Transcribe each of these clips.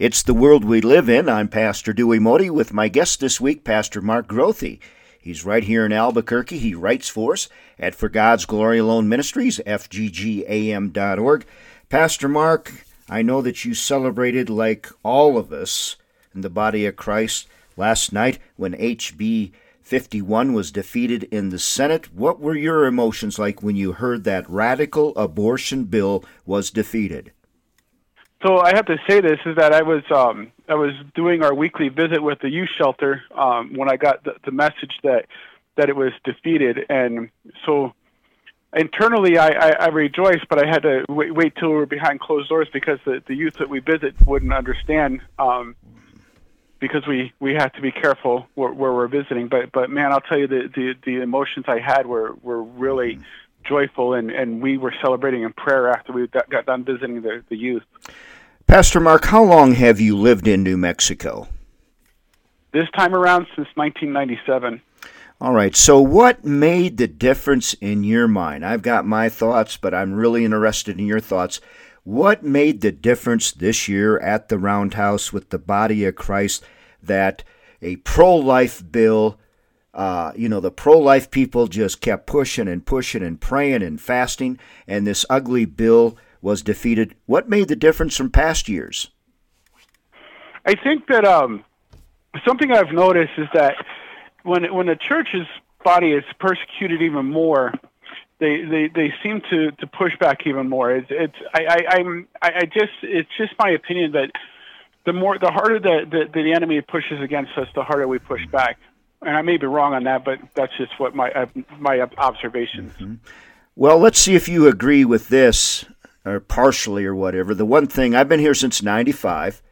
It's the world we live in. I'm Pastor Dewey Moede with my guest this week, Pastor Mark Grothe. He's right here in Albuquerque. He writes for us at For God's Glory Alone Ministries, fggam.org. Pastor Mark, I know that you celebrated, like all of us in the body of Christ, last night when HB 51 was defeated in the Senate. What were your emotions like when you heard that radical abortion bill was defeated? So I have to say this is that I was um, I was doing our weekly visit with the youth shelter um, when I got the, the message that that it was defeated, and so internally I, I, I rejoiced, but I had to wait, wait till we were behind closed doors because the, the youth that we visit wouldn't understand. Um, because we we have to be careful where, where we're visiting. But but man, I'll tell you the the, the emotions I had were were really joyful, and and we were celebrating in prayer after we got, got done visiting the the youth. Pastor Mark, how long have you lived in New Mexico? This time around since 1997. All right. So, what made the difference in your mind? I've got my thoughts, but I'm really interested in your thoughts. What made the difference this year at the Roundhouse with the body of Christ that a pro life bill, uh, you know, the pro life people just kept pushing and pushing and praying and fasting, and this ugly bill was defeated? What made the difference from past years? I think that um, something I've noticed is that when when the church's body is persecuted even more, they, they, they seem to, to push back even more. It's, it's I, I, I'm I, I just it's just my opinion that the more the harder that the, the enemy pushes against us, the harder we push back. And I may be wrong on that, but that's just what my uh, my observations. Mm-hmm. Well, let's see if you agree with this, or partially, or whatever. The one thing I've been here since '95,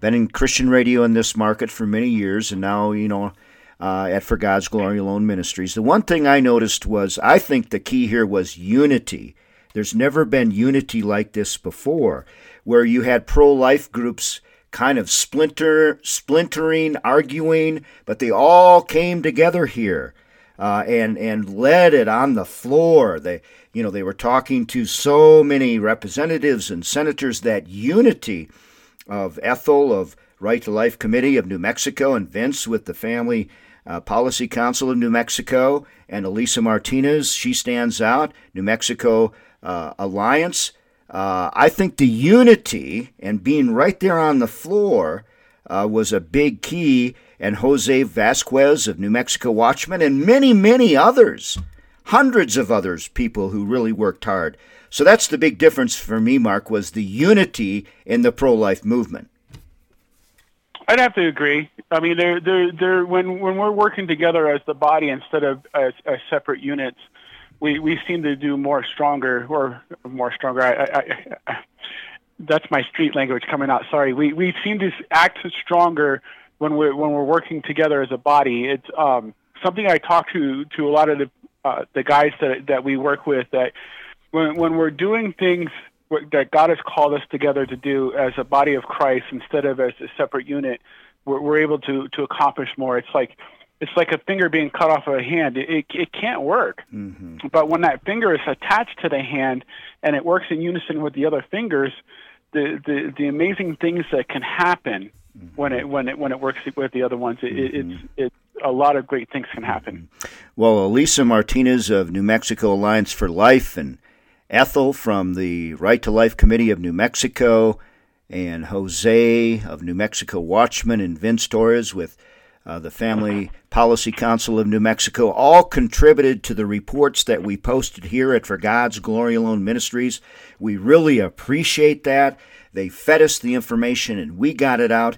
been in Christian radio in this market for many years, and now you know uh, at For God's Glory Alone Ministries. The one thing I noticed was I think the key here was unity. There's never been unity like this before, where you had pro life groups kind of splinter, splintering, arguing, but they all came together here. Uh, and and led it on the floor. They you know they were talking to so many representatives and senators that unity of Ethel of Right to Life Committee of New Mexico and Vince with the family uh, Policy Council of New Mexico, and Elisa Martinez. She stands out. New Mexico uh, Alliance. Uh, I think the unity and being right there on the floor uh, was a big key. And Jose Vasquez of New Mexico Watchman, and many, many others, hundreds of others, people who really worked hard. So that's the big difference for me, Mark, was the unity in the pro life movement. I'd have to agree. I mean, they're they're they're when when we're working together as the body instead of as, as separate units, we we seem to do more stronger or more stronger. I, I, that's my street language coming out. Sorry. We we seem to act stronger when we're when we're working together as a body. It's um, something I talk to to a lot of the uh, the guys that that we work with that when when we're doing things that God has called us together to do as a body of Christ instead of as a separate unit, we're, we're able to to accomplish more. It's like it's like a finger being cut off of a hand. It it, it can't work. Mm-hmm. But when that finger is attached to the hand and it works in unison with the other fingers, the the, the amazing things that can happen mm-hmm. when it when it when it works with the other ones, it, mm-hmm. it's it's a lot of great things can happen. Mm-hmm. Well, Elisa Martinez of New Mexico Alliance for Life and Ethel from the Right to Life Committee of New Mexico, and Jose of New Mexico Watchman, and Vince Torres with uh, the Family Policy Council of New Mexico all contributed to the reports that we posted here at For God's Glory Alone Ministries. We really appreciate that. They fed us the information and we got it out.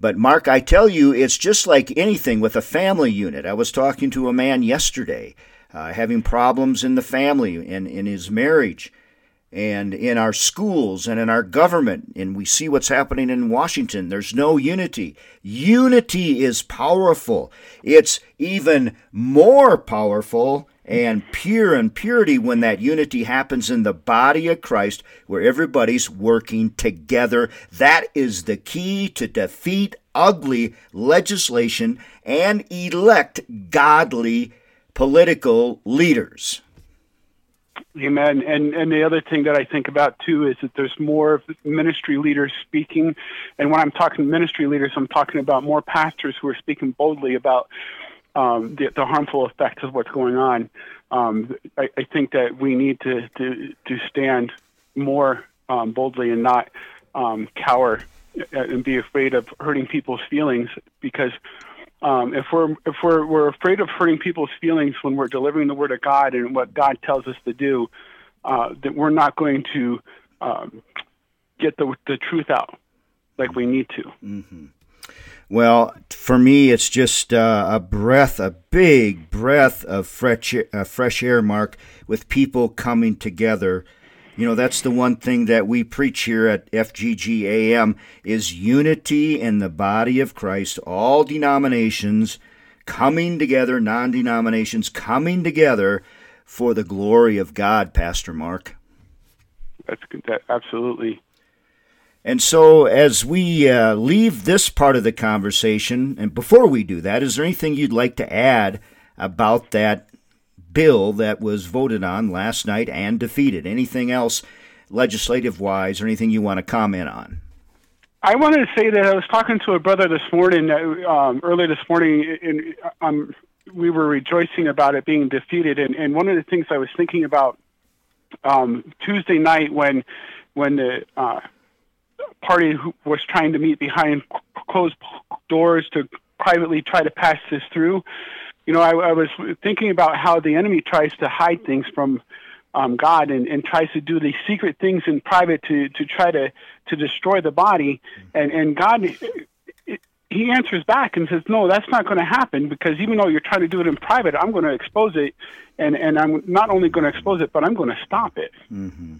But, Mark, I tell you, it's just like anything with a family unit. I was talking to a man yesterday uh, having problems in the family and in his marriage and in our schools and in our government. And we see what's happening in Washington. There's no unity. Unity is powerful. It's even more powerful and pure and purity when that unity happens in the body of Christ where everybody's working together. That is the key to defeat ugly legislation and elect godly political leaders. Amen. And and the other thing that I think about too is that there's more ministry leaders speaking, and when I'm talking ministry leaders, I'm talking about more pastors who are speaking boldly about um, the, the, harmful effects of what's going on. Um, I, I, think that we need to to, to stand more um, boldly and not um, cower and be afraid of hurting people's feelings because um, if we're if we're we're afraid of hurting people's feelings when we're delivering the word of God and what God tells us to do, uh, that we're not going to um, get the the truth out like we need to. Mm-hmm. Well, for me, it's just uh, a breath, a big breath of fresh, uh, fresh air, Mark, with people coming together you know, that's the one thing that we preach here at FGGAM is unity in the body of Christ, all denominations coming together, non-denominations coming together for the glory of God, Pastor Mark. That's that, absolutely. And so, as we uh, leave this part of the conversation, and before we do that, is there anything you'd like to add about that bill that was voted on last night and defeated. Anything else legislative wise or anything you want to comment on? I wanted to say that I was talking to a brother this morning, uh, um, early this morning, and um, we were rejoicing about it being defeated. And, and one of the things I was thinking about um, Tuesday night when when the uh, party was trying to meet behind closed doors to privately try to pass this through, you know, I, I was thinking about how the enemy tries to hide things from um, God and, and tries to do these secret things in private to, to try to, to destroy the body. And, and God, he answers back and says, no, that's not going to happen because even though you're trying to do it in private, I'm going to expose it. And, and I'm not only going to expose it, but I'm going to stop it. Mm-hmm.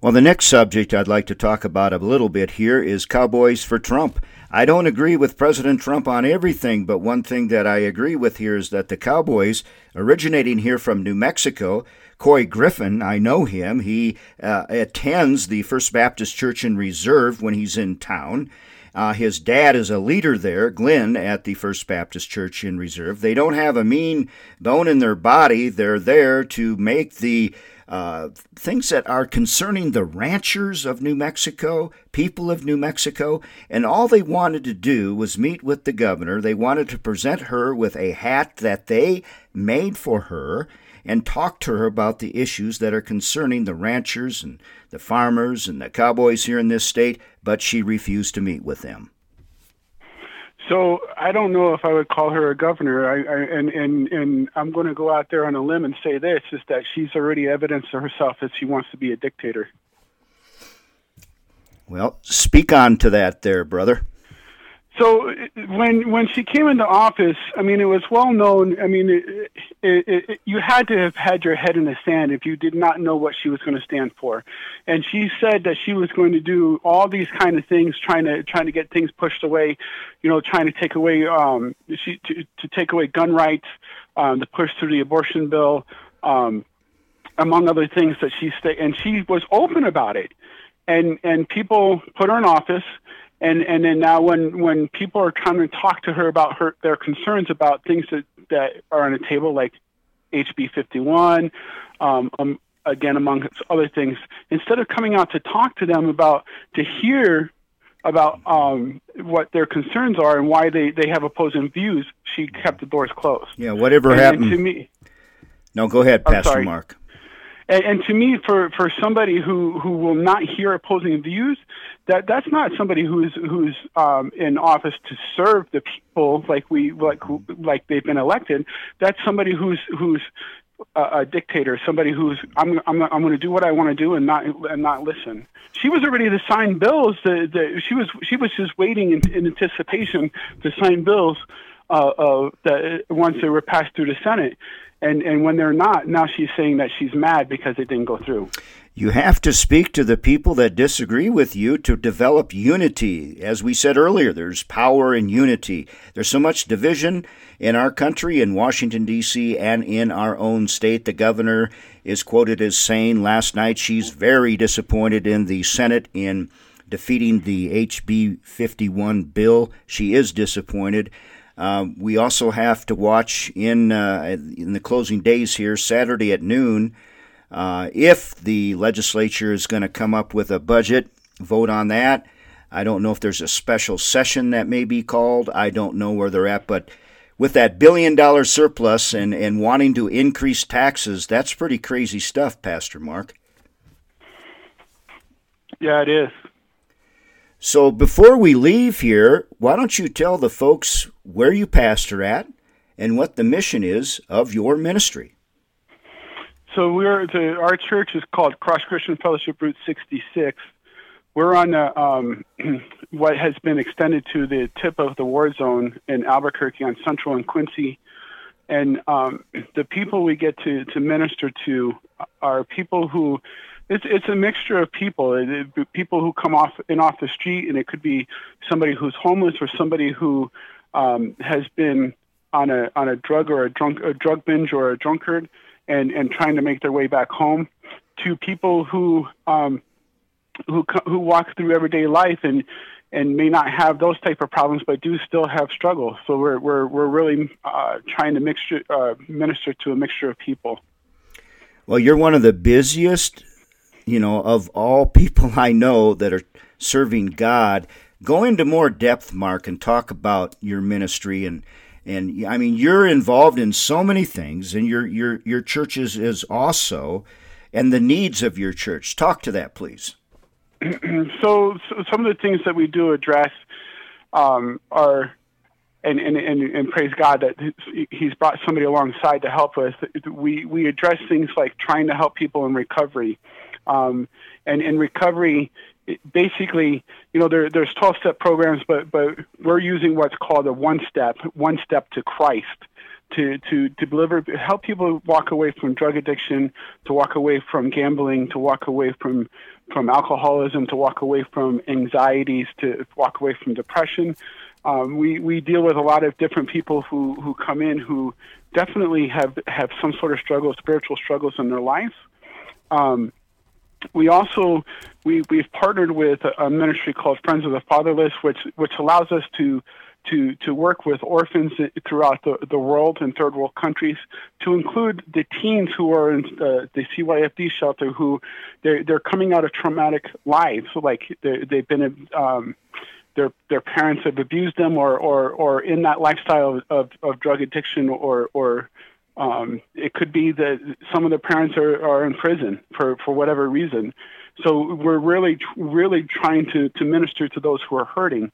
Well, the next subject I'd like to talk about a little bit here is Cowboys for Trump. I don't agree with President Trump on everything, but one thing that I agree with here is that the Cowboys, originating here from New Mexico, Couy Griffin, I know him. He uh, attends the First Baptist Church in Reserve when he's in town. Uh, his dad is a leader there, Glenn, at the First Baptist Church in Reserve. They don't have a mean bone in their body. They're there to make the uh, things that are concerning the ranchers of New Mexico, people of New Mexico, and all they wanted to do was meet with the governor. They wanted to present her with a hat that they made for her and talk to her about the issues that are concerning the ranchers and the farmers and the cowboys here in this state, but she refused to meet with them. So I don't know if I would call her a governor. I, I and and and I'm going to go out there on a limb and say this: is that she's already evidenced herself that she wants to be a dictator. Well, speak on to that, there, brother. So when when she came into office, I mean, it was well known. I mean, it, it, it, you had to have had your head in the sand if you did not know what she was going to stand for. And she said that she was going to do all these kind of things, trying to trying to get things pushed away. You know, trying to take away um, she to, to take away gun rights, um, to push through the abortion bill, um, among other things that she said. And she was open about it. And and people put her in office and and then now when when people are trying to talk to her about her their concerns about things that that are on the table like HB 51 um, um, again among other things instead of coming out to talk to them about to hear about um, what their concerns are and why they, they have opposing views, she kept the doors closed. Yeah, whatever and, happened. And to me, no, go ahead, Pastor Mark. And, and to me, for, for somebody who, who will not hear opposing views, that that's not somebody who's who's um, in office to serve the people like we like like they've been elected. That's somebody who's who's a, a dictator, somebody who's I'm I'm I'm going to do what I want to do and not and not listen. She was already to sign bills. That, that she was she was just waiting in, in anticipation to sign bills uh, uh, that once they were passed through the Senate and and when they're not, now she's saying that she's mad because it didn't go through. You have to speak to the people that disagree with you to develop unity. As we said earlier, there's power in unity. There's so much division in our country, in Washington, D.C., and in our own state. The governor is quoted as saying last night she's very disappointed in the Senate in defeating the HB 51 bill. She is disappointed. Um, we also have to watch in uh, in the closing days here, Saturday at noon. Uh, if the legislature is going to come up with a budget, vote on that. I don't know if there's a special session that may be called. I don't know where they're at, but with that billion dollar surplus and, and wanting to increase taxes, that's pretty crazy stuff, Pastor Mark. Yeah, it is. So before we leave here, why don't you tell the folks where you pastor at and what the mission is of your ministry? So we're the, our church is called Cross Christian Fellowship Route 66. We're on the, um, what has been extended to the tip of the war zone in Albuquerque on Central and Quincy. And um, the people we get to, to minister to are people who it's it's a mixture of people. It, it, people who come off and off the street, and it could be somebody who's homeless or somebody who um, has been on a on a drug or a drunk a drug binge or a drunkard, and and trying to make their way back home. To people who um, who who walk through everyday life and and may not have those type of problems, but do still have struggles. So we're we're we're really uh, trying to mixture uh, minister to a mixture of people. Well, you're one of the busiest you know, of all people I know that are serving God, go into more depth, Mark, and talk about your ministry and and I mean you're involved in so many things, and your your your church is, is also, and the needs of your church. Talk to that, please. so, so some of the things that we do address um, are and, and, and, and praise God that He's brought somebody alongside to help us. We, we address things like trying to help people in recovery, um, and in recovery, basically, you know, there, there's 12 step programs, but, but we're using what's called a one step, one step to Christ to, to, to deliver, help people walk away from drug addiction, to walk away from gambling, to walk away from, from alcoholism, to walk away from anxieties, to walk away from depression. Um, we, we deal with a lot of different people who, who come in who definitely have, have some sort of struggle, spiritual struggles in their life. Um, we also we we've partnered with a ministry called Friends of the Fatherless, which which allows us to to to work with orphans throughout the, the world in third world countries, to include the teens who are in the, the CYFD shelter who they're they're coming out of traumatic lives, like they've been um, their their parents have abused them or or or in that lifestyle of, of drug addiction or or um, it could be that some of the parents are, are in prison for, for whatever reason. So we're really, really trying to, to minister to those who are hurting.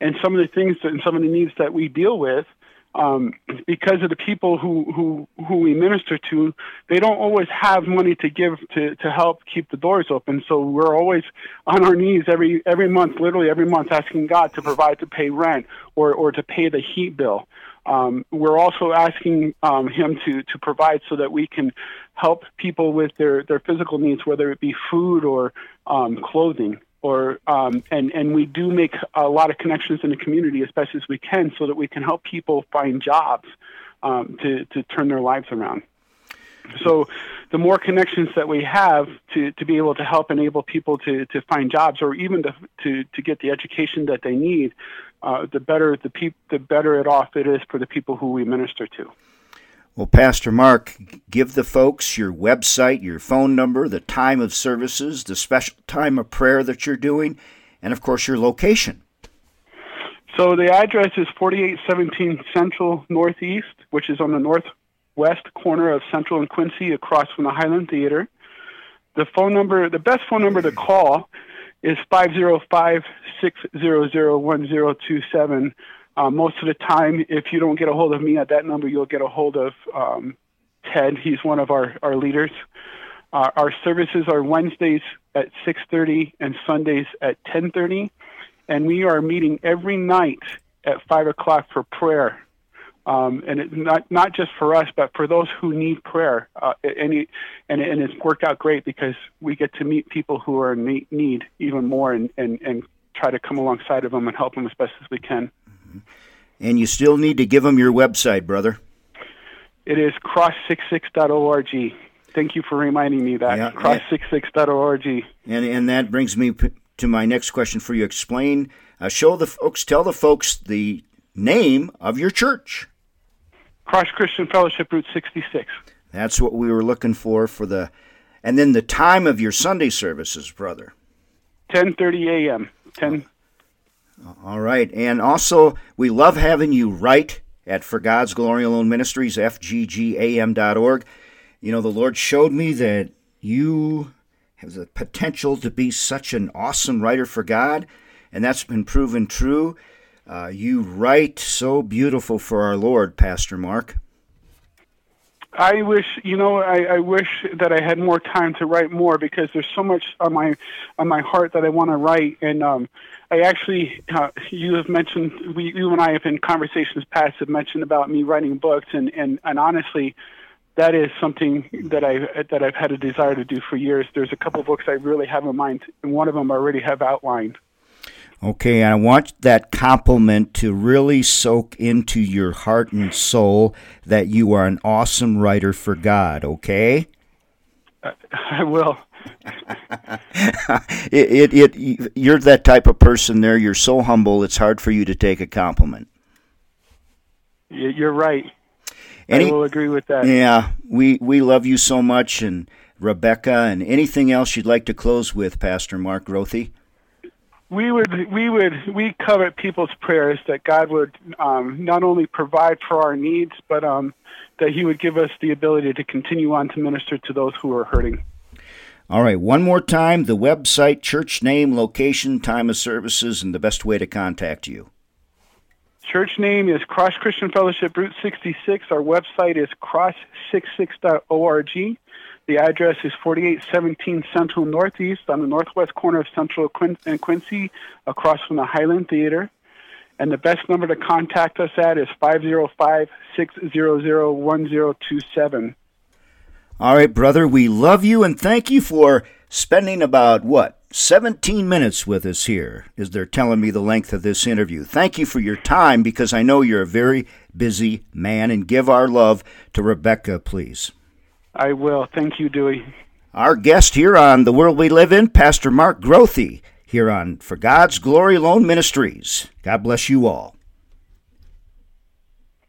And some of the things that, and some of the needs that we deal with, um, because of the people who, who, who we minister to, they don't always have money to give to, to help keep the doors open. So we're always on our knees every, every month, literally every month, asking God to provide to pay rent or, or to pay the heat bill. Um, we're also asking um, him to, to provide so that we can help people with their, their physical needs, whether it be food or um, clothing. Or um, and and we do make a lot of connections in the community as best as we can, so that we can help people find jobs um, to to turn their lives around. So, the more connections that we have to, to be able to help enable people to, to find jobs or even to, to, to get the education that they need, uh, the better the peop- the better it off it is for the people who we minister to. Well, Pastor Mark, give the folks your website, your phone number, the time of services, the special time of prayer that you're doing, and of course your location. So the address is 4817 Central Northeast, which is on the northwest corner of Central and Quincy, across from the Highland Theater. The phone number, the best phone number to call is 505-600-1027. Uh, most of the time, if you don't get a hold of me at that number, you'll get a hold of um, Ted. He's one of our, our leaders. Uh, our services are Wednesdays at 6.30 and Sundays at 10.30. And we are meeting every night at 5 o'clock for prayer um, and it's not not just for us, but for those who need prayer. Uh, and, it, and and it's worked out great because we get to meet people who are in need even more, and, and and try to come alongside of them and help them as best as we can. Mm-hmm. And you still need to give them your website, brother. It is cross66.org. Thank you for reminding me that yeah, cross66.org. And and that brings me to my next question for you. Explain, uh, show the folks, tell the folks the name of your church. Cross Christian Fellowship Route 66. That's what we were looking for for the And then the time of your Sunday services, brother. 10:30 a.m. 10. All right, and also we love having you write at For God's Glory Alone Ministries, fggam.org. You know, the Lord showed me that you have the potential to be such an awesome writer for God, and that's been proven true. Uh, you write so beautiful for our Lord, Pastor Mark. I wish, you know, I, I wish that I had more time to write more because there's so much on my on my heart that I want to write. And um, I actually, uh, you have mentioned, we, you and I have in conversations past have mentioned about me writing books, and and and honestly, that is something that I that I've had a desire to do for years. There's a couple books I really have in mind, and one of them I already have outlined. Okay, I want that compliment to really soak into your heart and soul that you are an awesome writer for God, okay? Uh, I will. it, it, it, you're that type of person there. You're so humble, it's hard for you to take a compliment. You're right. Any, I will agree with that. Yeah, we, we love you so much, and Rebecca, and anything else you'd like to close with, Pastor Mark Grothe? We would we would we covet people's prayers that God would um, not only provide for our needs, but um, that He would give us the ability to continue on to minister to those who are hurting. All right, one more time the website, church name, location, time of services, and the best way to contact you. Church name is Cross Christian Fellowship Route 66. Our website is cross66.org. The address is 4817 Central Northeast on the northwest corner of Central and Quincy, across from the Highland Theater. And the best number to contact us at is 505 600 1027. All right, brother, we love you and thank you for spending about, what, 17 minutes with us here, is they're telling me the length of this interview. Thank you for your time because I know you're a very busy man. And give our love to Rebecca, please. I will. Thank you, Dewey. Our guest here on The World We Live In, Pastor Mark Grothe, here on For God's Glory Alone Ministries. God bless you all.